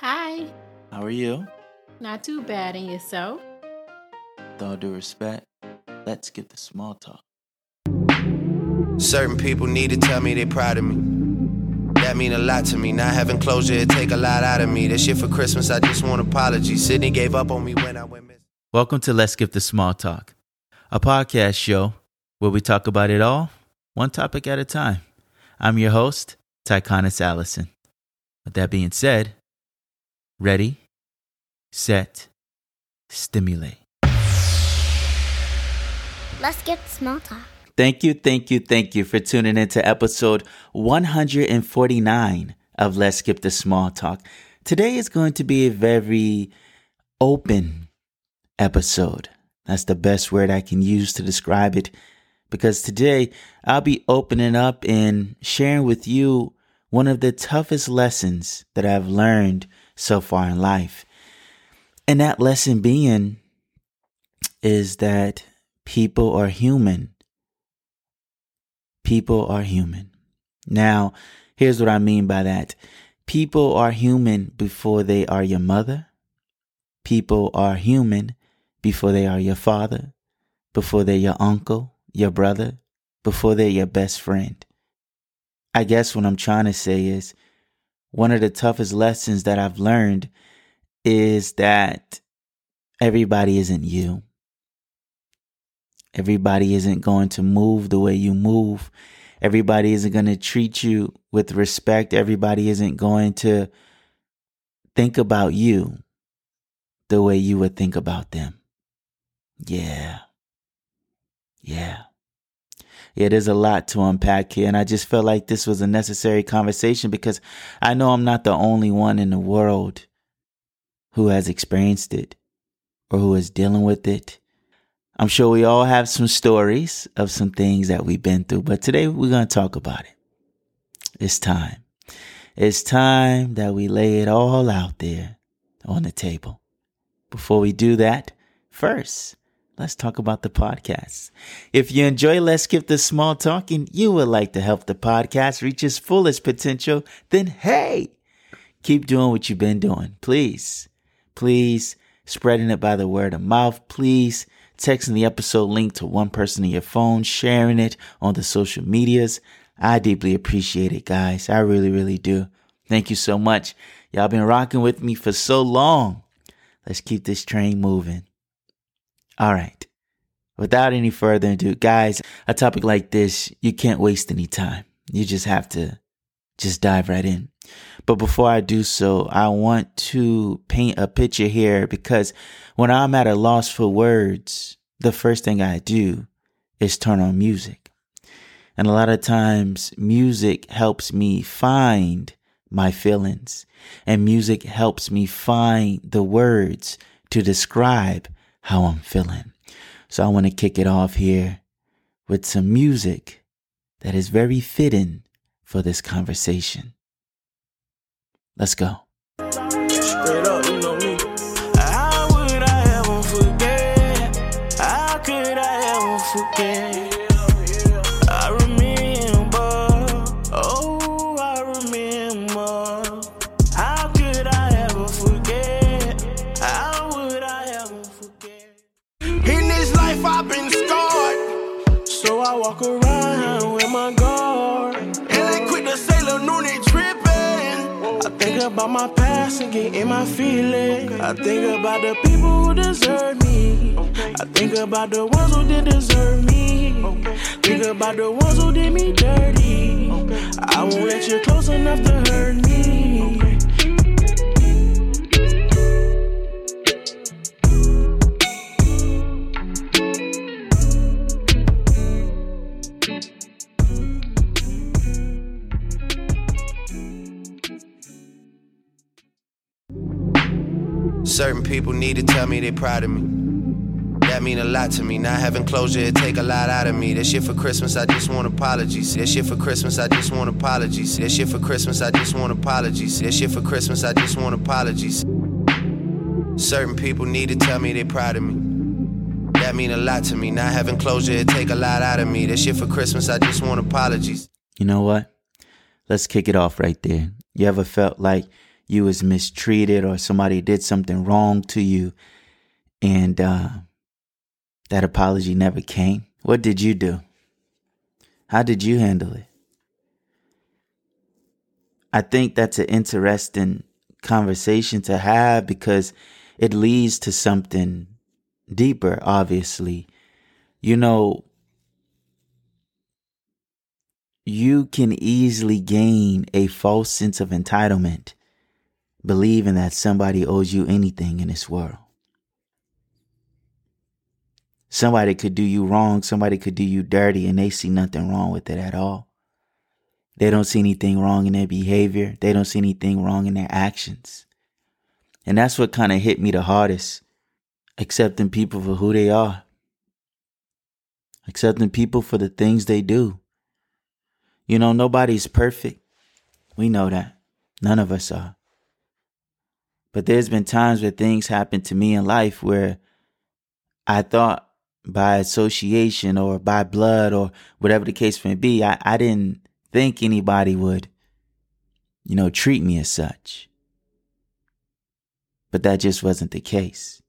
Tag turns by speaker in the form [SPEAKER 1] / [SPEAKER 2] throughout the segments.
[SPEAKER 1] Hi.
[SPEAKER 2] How are you?
[SPEAKER 1] Not too bad in yourself.
[SPEAKER 2] With all due respect, let's get the small talk.
[SPEAKER 3] Certain people need to tell me they're proud of me. That mean a lot to me. Not having closure, it take a lot out of me. This shit for Christmas, I just want apologies. Sydney gave up on me when I went missing.
[SPEAKER 2] Welcome to Let's Skip the Small Talk, a podcast show where we talk about it all, one topic at a time. I'm your host, Tyconis Allison. With that being said, ready, set, stimulate.
[SPEAKER 4] Let's get small talk.
[SPEAKER 2] Thank you, thank you, thank you for tuning into episode 149 of Let's Skip the Small Talk. Today is going to be a very open episode. That's the best word I can use to describe it because today I'll be opening up and sharing with you one of the toughest lessons that I've learned so far in life. And that lesson being is that people are human. People are human. Now, here's what I mean by that. People are human before they are your mother. People are human before they are your father, before they're your uncle, your brother, before they're your best friend. I guess what I'm trying to say is one of the toughest lessons that I've learned is that everybody isn't you. Everybody isn't going to move the way you move. Everybody isn't going to treat you with respect. Everybody isn't going to think about you the way you would think about them. Yeah. Yeah. Yeah, there's a lot to unpack here. And I just felt like this was a necessary conversation because I know I'm not the only one in the world who has experienced it or who is dealing with it. I'm sure we all have some stories of some things that we've been through, but today we're going to talk about it. It's time. It's time that we lay it all out there on the table. Before we do that, first, let's talk about the podcast. If you enjoy Let's Skip the Small Talk and you would like to help the podcast reach its fullest potential, then hey, keep doing what you've been doing. Please, please, spreading it by the word of mouth. Please, texting the episode link to one person in your phone, sharing it on the social medias. I deeply appreciate it, guys. I really, really do. Thank you so much. Y'all been rocking with me for so long. Let's keep this train moving. All right. Without any further ado, guys, a topic like this, you can't waste any time. You just have to just dive right in. But before I do so, I want to paint a picture here because when I'm at a loss for words, the first thing I do is turn on music. And a lot of times music helps me find my feelings and music helps me find the words to describe how I'm feeling. So I want to kick it off here with some music that is very fitting for this conversation. Let's go.
[SPEAKER 5] Think about my past and get in my feelings. I think about the people who deserve me. I think about the ones who didn't deserve me. Think about the ones who did me dirty. I won't let you close enough to hurt me.
[SPEAKER 3] Certain people need to tell me they proud of me. That mean a lot to me. Not having closure, it take a lot out of me. That shit for Christmas, I just want apologies. That shit for Christmas, I just want apologies. That shit for Christmas, I just want apologies. That shit for Christmas, I just want apologies. Certain people need to tell me they proud of me. That mean a lot to me. Not having closure, it take a lot out of me. That shit for Christmas, I just want apologies.
[SPEAKER 2] You know what? Let's kick it off right there. You ever felt like you was mistreated or somebody did something wrong to you and uh, that apology never came? What did you do? How did you handle it? I think that's an interesting conversation to have because it leads to something deeper, obviously. You know, you can easily gain a false sense of entitlement, believing that somebody owes you anything in this world. Somebody could do you wrong, somebody could do you dirty, and they see nothing wrong with it at all. They don't see anything wrong in their behavior, they don't see anything wrong in their actions. And that's what kind of hit me the hardest accepting people for who they are, accepting people for the things they do. You know, nobody's perfect. We know that. None of us are. But there's been times where things happen to me in life where I thought by association or by blood or whatever the case may be, I, I didn't think anybody would, you know, treat me as such. But that just wasn't the case.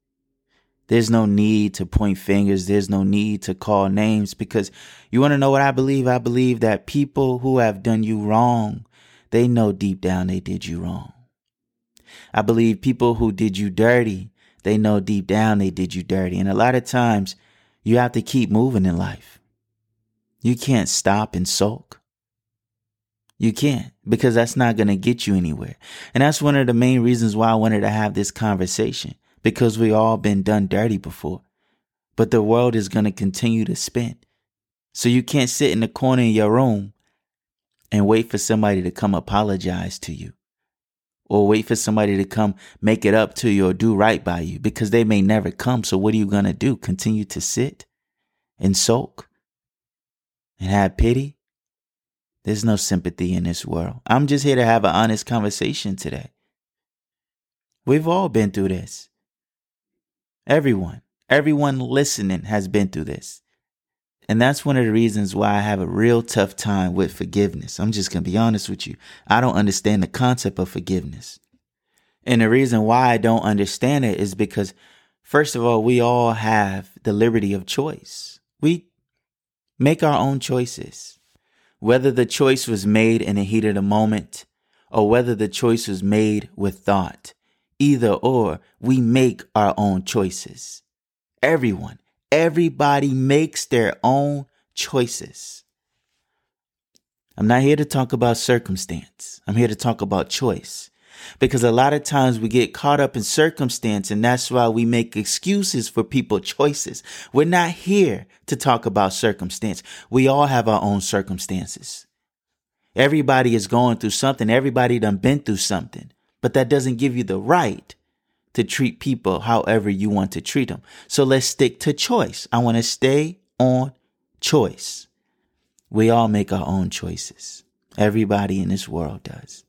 [SPEAKER 2] There's no need to point fingers. There's no need to call names because you want to know what I believe? I believe that people who have done you wrong, they know deep down they did you wrong. I believe people who did you dirty, they know deep down they did you dirty. And a lot of times you have to keep moving in life. You can't stop and sulk. You can't because that's not going to get you anywhere. And that's one of the main reasons why I wanted to have this conversation because we all been done dirty before. But the world is going to continue to spin. So you can't sit in the corner in your room and wait for somebody to come apologize to you or wait for somebody to come make it up to you or do right by you because they may never come. So what are you going to do? Continue to sit and sulk and have pity? There's no sympathy in this world. I'm just here to have an honest conversation today. We've all been through this. Everyone, everyone listening has been through this. And that's one of the reasons why I have a real tough time with forgiveness. I'm just going to be honest with you. I don't understand the concept of forgiveness. And the reason why I don't understand it is because, first of all, we all have the liberty of choice. We make our own choices. Whether the choice was made in the heat of the moment or whether the choice was made with thought, either or, we make our own choices. Everyone, Everybody makes their own choices. I'm not here to talk about circumstance. I'm here to talk about choice. Because a lot of times we get caught up in circumstance and that's why we make excuses for people choices. We're not here to talk about circumstance. We all have our own circumstances. Everybody is going through something. Everybody done been through something, but that doesn't give you the right to treat people however you want to treat them. So let's stick to choice. I want to stay on choice. We all make our own choices. Everybody in this world does.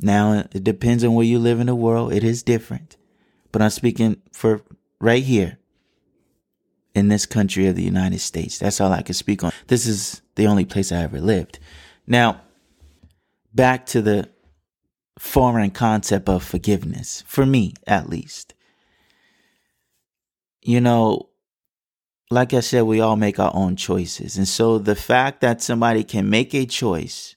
[SPEAKER 2] Now, it depends on where you live in the world. It is different. But I'm speaking for right here in this country of the United States. That's all I can speak on. This is the only place I ever lived. Now, back to the foreign concept of forgiveness, for me at least. You know, like I said, we all make our own choices. And so the fact that somebody can make a choice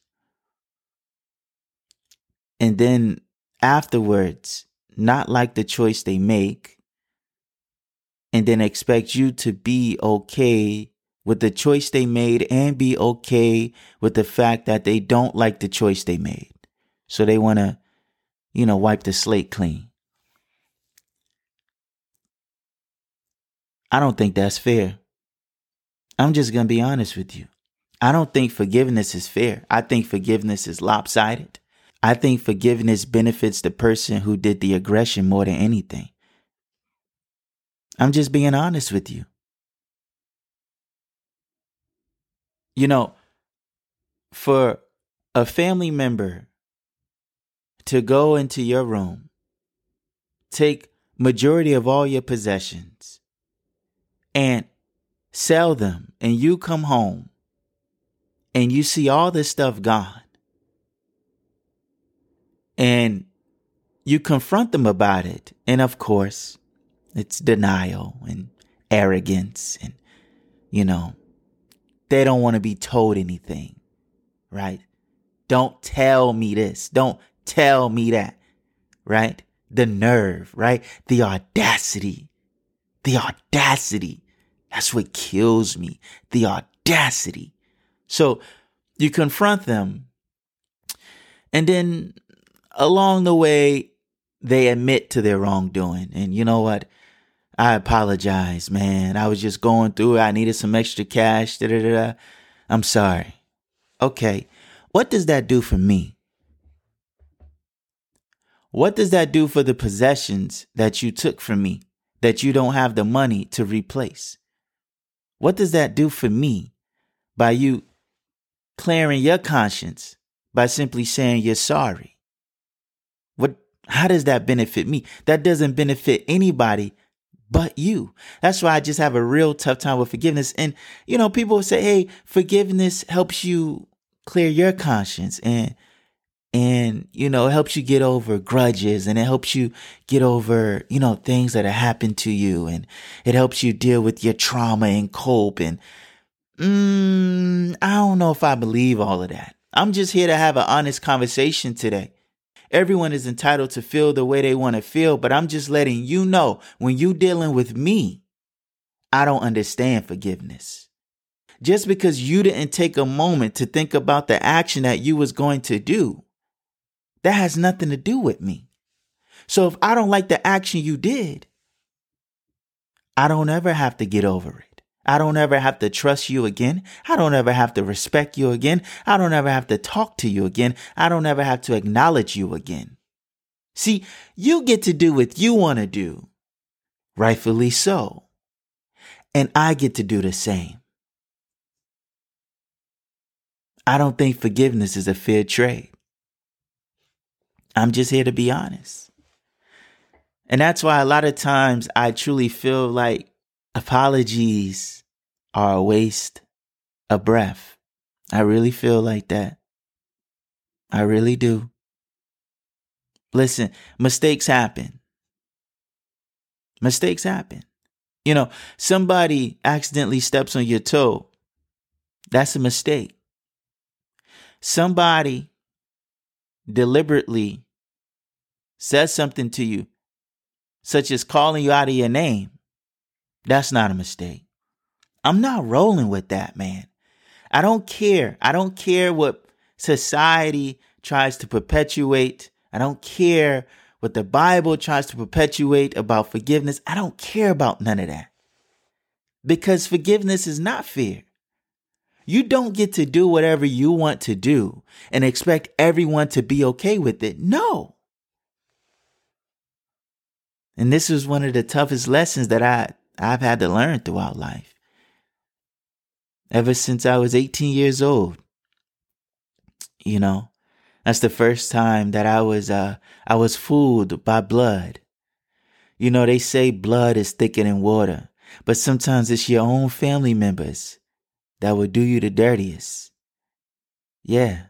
[SPEAKER 2] and then afterwards not like the choice they make and then expect you to be okay with the choice they made and be okay with the fact that they don't like the choice they made. So they want to, you know, wipe the slate clean. I don't think that's fair. I'm just going to be honest with you. I don't think forgiveness is fair. I think forgiveness is lopsided. I think forgiveness benefits the person who did the aggression more than anything. I'm just being honest with you. You know, for a family member to go into your room, take majority of all your possessions and sell them and you come home and you see all this stuff gone. and you confront them about it. And of course, it's denial and arrogance and, you know, they don't want to be told anything, right? Don't tell me this. Don't tell me that, right? The nerve, right? The audacity. The audacity. That's what kills me. The audacity. So you confront them and then along the way, they admit to their wrongdoing. And you know what? I apologize, man. I was just going through it. I needed some extra cash. Da, da, da. I'm sorry. Okay. What does that do for me? What does that do for the possessions that you took from me that you don't have the money to replace? What does that do for me by you clearing your conscience by simply saying you're sorry? What how does that benefit me? That doesn't benefit anybody but you. That's why I just have a real tough time with forgiveness. And, you know, people say, hey, forgiveness helps you clear your conscience and, and, you know, it helps you get over grudges and it helps you get over, you know, things that have happened to you and it helps you deal with your trauma and cope. And, mm, I don't know if I believe all of that. I'm just here to have an honest conversation today. Everyone is entitled to feel the way they want to feel, but I'm just letting you know when you dealing with me, I don't understand forgiveness. Just because you didn't take a moment to think about the action that you was going to do, that has nothing to do with me. So if I don't like the action you did, I don't ever have to get over it. I don't ever have to trust you again. I don't ever have to respect you again. I don't ever have to talk to you again. I don't ever have to acknowledge you again. See, you get to do what you want to do, rightfully so. And I get to do the same. I don't think forgiveness is a fair trade. I'm just here to be honest. And that's why a lot of times I truly feel like apologies are a waste of breath. I really feel like that. I really do. Listen, mistakes happen. Mistakes happen. You know, somebody accidentally steps on your toe. That's a mistake. Somebody deliberately says something to you, such as calling you out of your name. That's not a mistake. I'm not rolling with that, man. I don't care. I don't care what society tries to perpetuate. I don't care what the Bible tries to perpetuate about forgiveness. I don't care about none of that. Because forgiveness is not fair. You don't get to do whatever you want to do and expect everyone to be okay with it. No. And this was one of the toughest lessons that I I've had to learn throughout life. Ever since I was 18 years old. You know, that's the first time that I was uh I was fooled by blood. You know, they say blood is thicker than water, but sometimes it's your own family members that will do you the dirtiest. Yeah.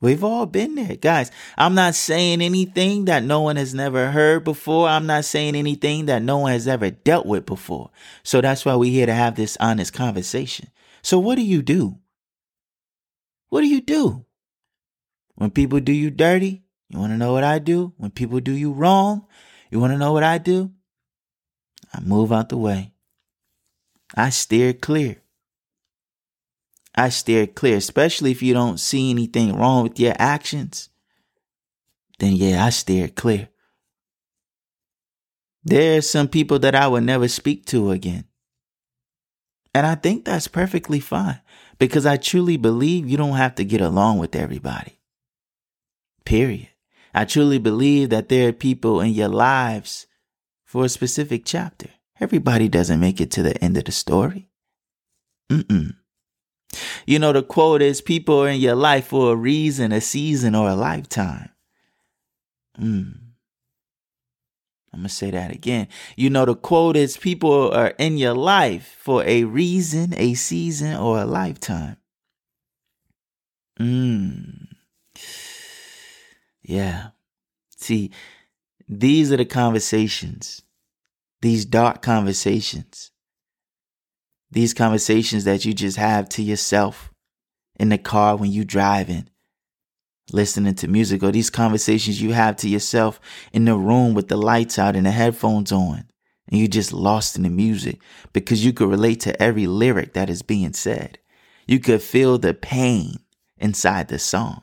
[SPEAKER 2] We've all been there, guys. I'm not saying anything that no one has never heard before. I'm not saying anything that no one has ever dealt with before. So that's why we're here to have this honest conversation. So, what do you do? What do you do? When people do you dirty, you want to know what I do? When people do you wrong, you want to know what I do? I move out the way. I steer clear. I steer clear, especially if you don't see anything wrong with your actions. Then, yeah, I steer clear. There are some people that I would never speak to again. And I think that's perfectly fine because I truly believe you don't have to get along with everybody. Period. I truly believe that there are people in your lives for a specific chapter. Everybody doesn't make it to the end of the story. Mm-mm. You know, the quote is people are in your life for a reason, a season, or a lifetime. Mm. I'm going to say that again. You know, the quote is people are in your life for a reason, a season, or a lifetime. Mm. Yeah. See, these are the conversations, these dark conversations, these conversations that you just have to yourself in the car when you're driving, listening to music, or these conversations you have to yourself in the room with the lights out and the headphones on, and you just lost in the music because you could relate to every lyric that is being said. You could feel the pain inside the song.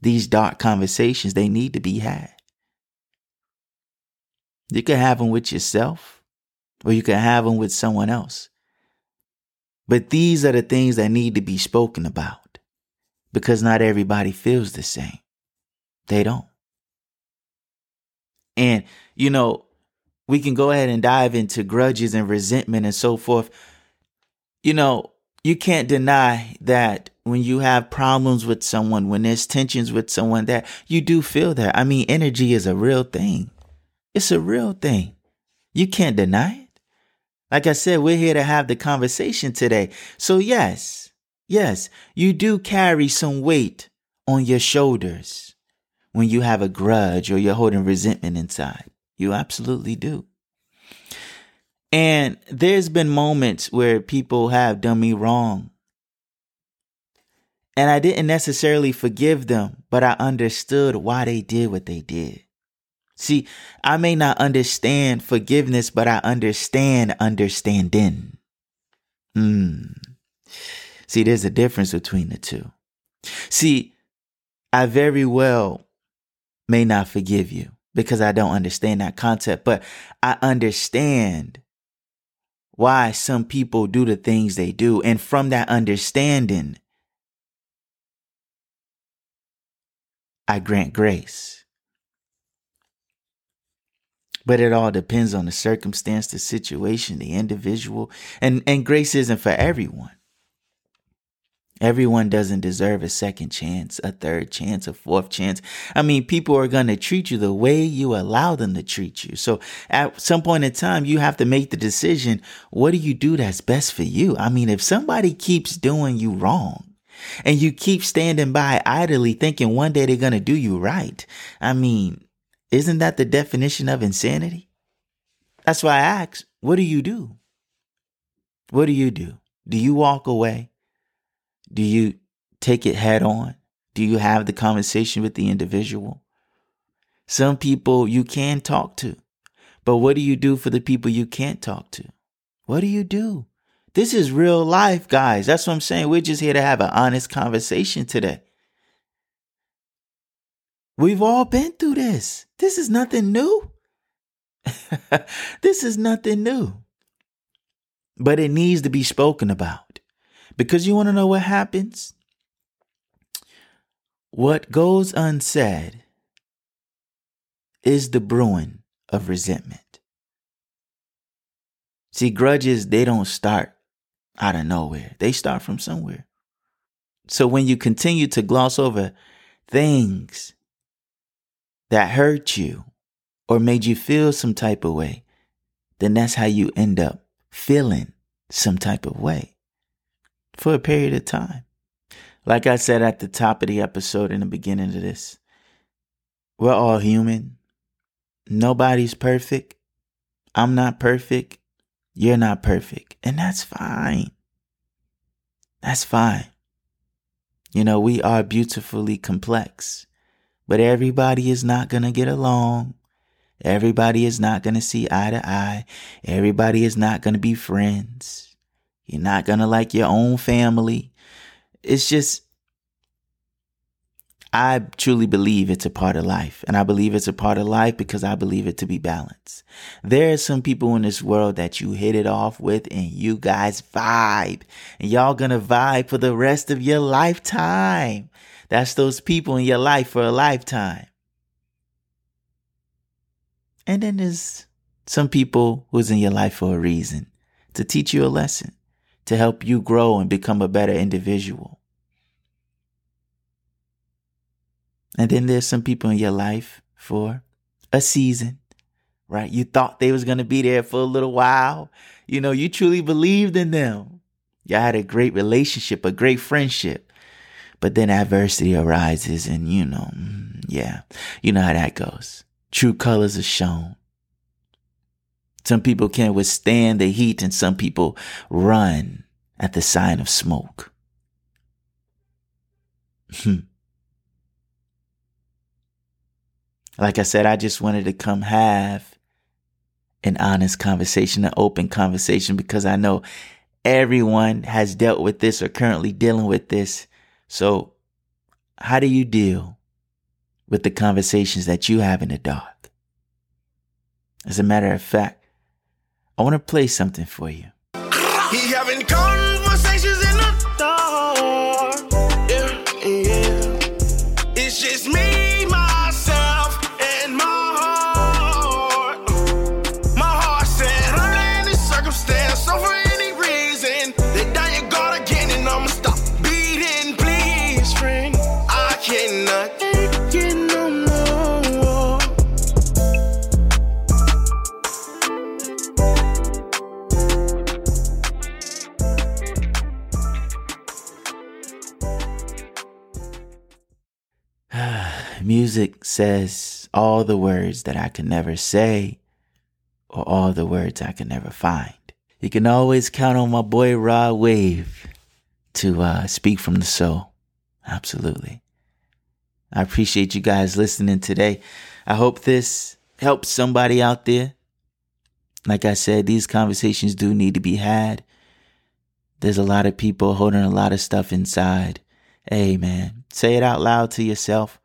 [SPEAKER 2] These dark conversations, they need to be had. You can have them with yourself, or you can have them with someone else. But these are the things that need to be spoken about because not everybody feels the same. They don't. And, you know, we can go ahead and dive into grudges and resentment and so forth. You know, you can't deny that when you have problems with someone, when there's tensions with someone, that you do feel that. I mean, energy is a real thing. It's a real thing. You can't deny it. Like I said, we're here to have the conversation today. So, yes, yes, you do carry some weight on your shoulders when you have a grudge or you're holding resentment inside. You absolutely do. And there's been moments where people have done me wrong. And I didn't necessarily forgive them, but I understood why they did what they did. See, I may not understand forgiveness, but I understand understanding. Hmm. See, there's a difference between the two. See, I very well may not forgive you because I don't understand that concept, but I understand why some people do the things they do. And from that understanding, I grant grace. But it all depends on the circumstance, the situation, the individual, and, and grace isn't for everyone. Everyone doesn't deserve a second chance, a third chance, a fourth chance. I mean, people are going to treat you the way you allow them to treat you. So at some point in time, you have to make the decision. What do you do that's best for you? I mean, if somebody keeps doing you wrong and you keep standing by idly thinking one day they're going to do you right. I mean, isn't that the definition of insanity? That's why I ask, what do you do? What do you do? Do you walk away? Do you take it head on? Do you have the conversation with the individual? Some people you can talk to, but what do you do for the people you can't talk to? What do you do? This is real life, guys. That's what I'm saying. We're just here to have an honest conversation today. We've all been through this. This is nothing new. this is nothing new. But it needs to be spoken about. Because you want to know what happens? What goes unsaid is the brewing of resentment. See, grudges, they don't start out of nowhere, they start from somewhere. So when you continue to gloss over things that hurt you or made you feel some type of way, then that's how you end up feeling some type of way for a period of time. Like I said at the top of the episode in the beginning of this, we're all human. Nobody's perfect. I'm not perfect. You're not perfect. And that's fine. That's fine. You know, we are beautifully complex, but everybody is not going to get along. Everybody is not going to see eye to eye. Everybody is not going to be friends. You're not going to like your own family. It's just, I truly believe it's a part of life. And I believe it's a part of life because I believe it to be balanced. There are some people in this world that you hit it off with and you guys vibe. And y'all gonna vibe for the rest of your lifetime. That's those people in your life for a lifetime. And then there's some people who's in your life for a reason to teach you a lesson to help you grow and become a better individual. And then there's some people in your life for a season, right? You thought they was going to be there for a little while. You know, you truly believed in them. Y'all had a great relationship, a great friendship. But then adversity arises and you know, mm, yeah, you know how that goes. True colors are shown. Some people can withstand the heat and some people run at the sign of smoke. Hmm. like I said, I just wanted to come have an honest conversation, an open conversation, because I know everyone has dealt with this or currently dealing with this. So, how do you deal with the conversations that you have in the dark? As a matter of fact, I want to play something for you.
[SPEAKER 5] He having conversations
[SPEAKER 2] says all the words that I can never say or all the words I can never find. You can always count on my boy Rod Wave to uh, speak from the soul. Absolutely. I appreciate you guys listening today. I hope this helps somebody out there. Like I said, these conversations do need to be had. There's a lot of people holding a lot of stuff inside. Hey, man, say it out loud to yourself.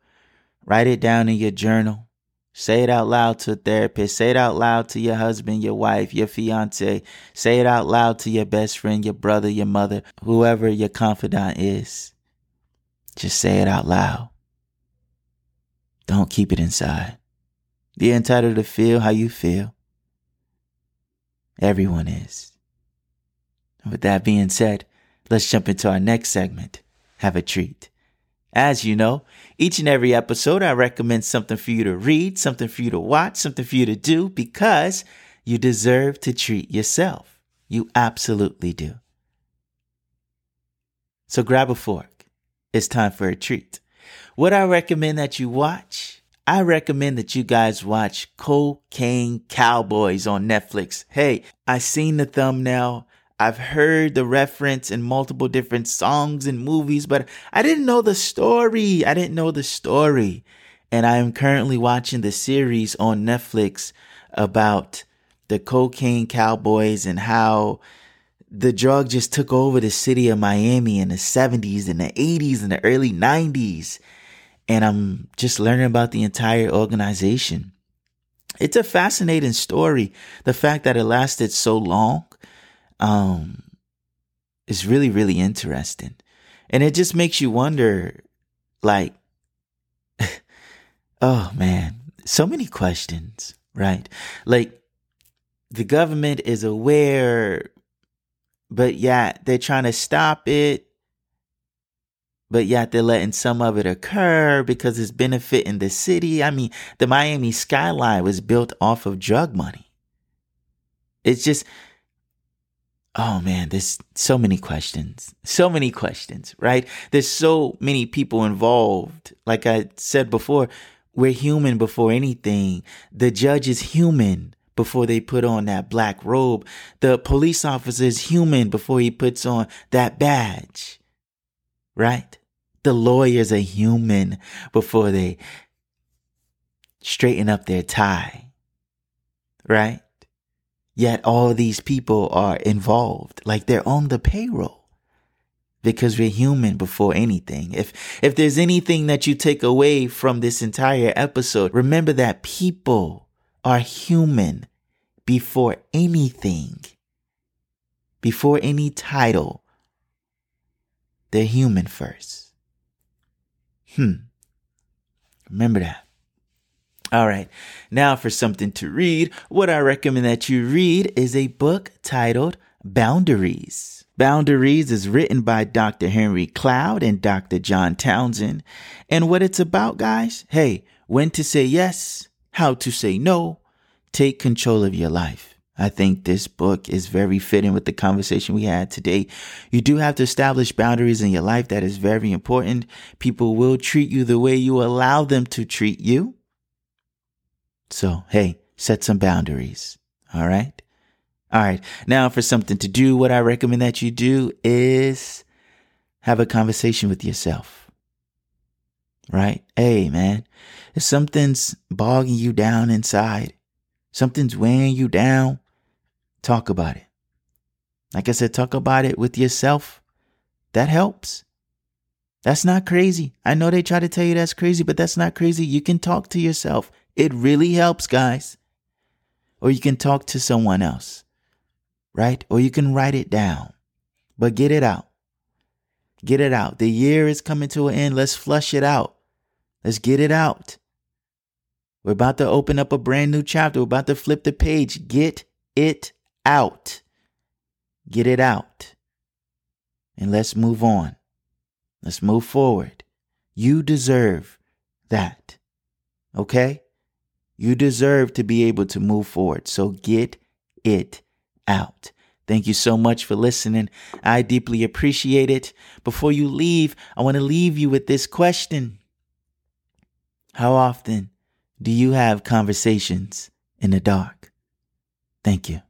[SPEAKER 2] Write it down in your journal. Say it out loud to a therapist. Say it out loud to your husband, your wife, your fiance. Say it out loud to your best friend, your brother, your mother, whoever your confidant is. Just say it out loud. Don't keep it inside. You're entitled to feel how you feel. Everyone is. With that being said, let's jump into our next segment. Have a treat. As you know, each and every episode, I recommend something for you to read, something for you to watch, something for you to do because you deserve to treat yourself. You absolutely do. So grab a fork. It's time for a treat. What I recommend that you watch, I recommend that you guys watch Cocaine Cowboys on Netflix. Hey, I seen the thumbnail. I've heard the reference in multiple different songs and movies, but I didn't know the story. I didn't know the story. And I am currently watching the series on Netflix about the cocaine cowboys and how the drug just took over the city of Miami in the 70s and the 80s and the early 90s. And I'm just learning about the entire organization. It's a fascinating story. The fact that it lasted so long um, is really, really interesting. And it just makes you wonder, like, oh man, so many questions, right? Like, the government is aware, but yet they're trying to stop it, but yet they're letting some of it occur because it's benefiting the city. I mean, the Miami skyline was built off of drug money. It's just, oh man, there's so many questions. So many questions, right? There's so many people involved. Like I said before, we're human before anything. The judge is human before they put on that black robe. The police officer is human before he puts on that badge, right? The lawyers are human before they straighten up their tie, right? Yet all these people are involved, like they're on the payroll because we're human before anything. If, if there's anything that you take away from this entire episode, remember that people are human before anything, before any title. They're human first. Hmm. Remember that. All right. Now for something to read, what I recommend that you read is a book titled Boundaries. Boundaries is written by Dr. Henry Cloud and Dr. John Townsend. And what it's about, guys, hey, when to say yes, how to say no, take control of your life. I think this book is very fitting with the conversation we had today. You do have to establish boundaries in your life. That is very important. People will treat you the way you allow them to treat you. So, hey, set some boundaries. All right. All right. Now for something to do, what I recommend that you do is have a conversation with yourself. Right? Hey, man, if something's bogging you down inside, something's weighing you down, talk about it. Like I said, talk about it with yourself. That helps. That's not crazy. I know they try to tell you that's crazy, but that's not crazy. You can talk to yourself. It really helps, guys. Or you can talk to someone else, right? Or you can write it down, but get it out. Get it out. The year is coming to an end. Let's flush it out. Let's get it out. We're about to open up a brand new chapter. We're about to flip the page. Get it out. Get it out. And let's move on. Let's move forward. You deserve that. Okay? You deserve to be able to move forward. So get it out. Thank you so much for listening. I deeply appreciate it. Before you leave, I want to leave you with this question How often do you have conversations in the dark? Thank you.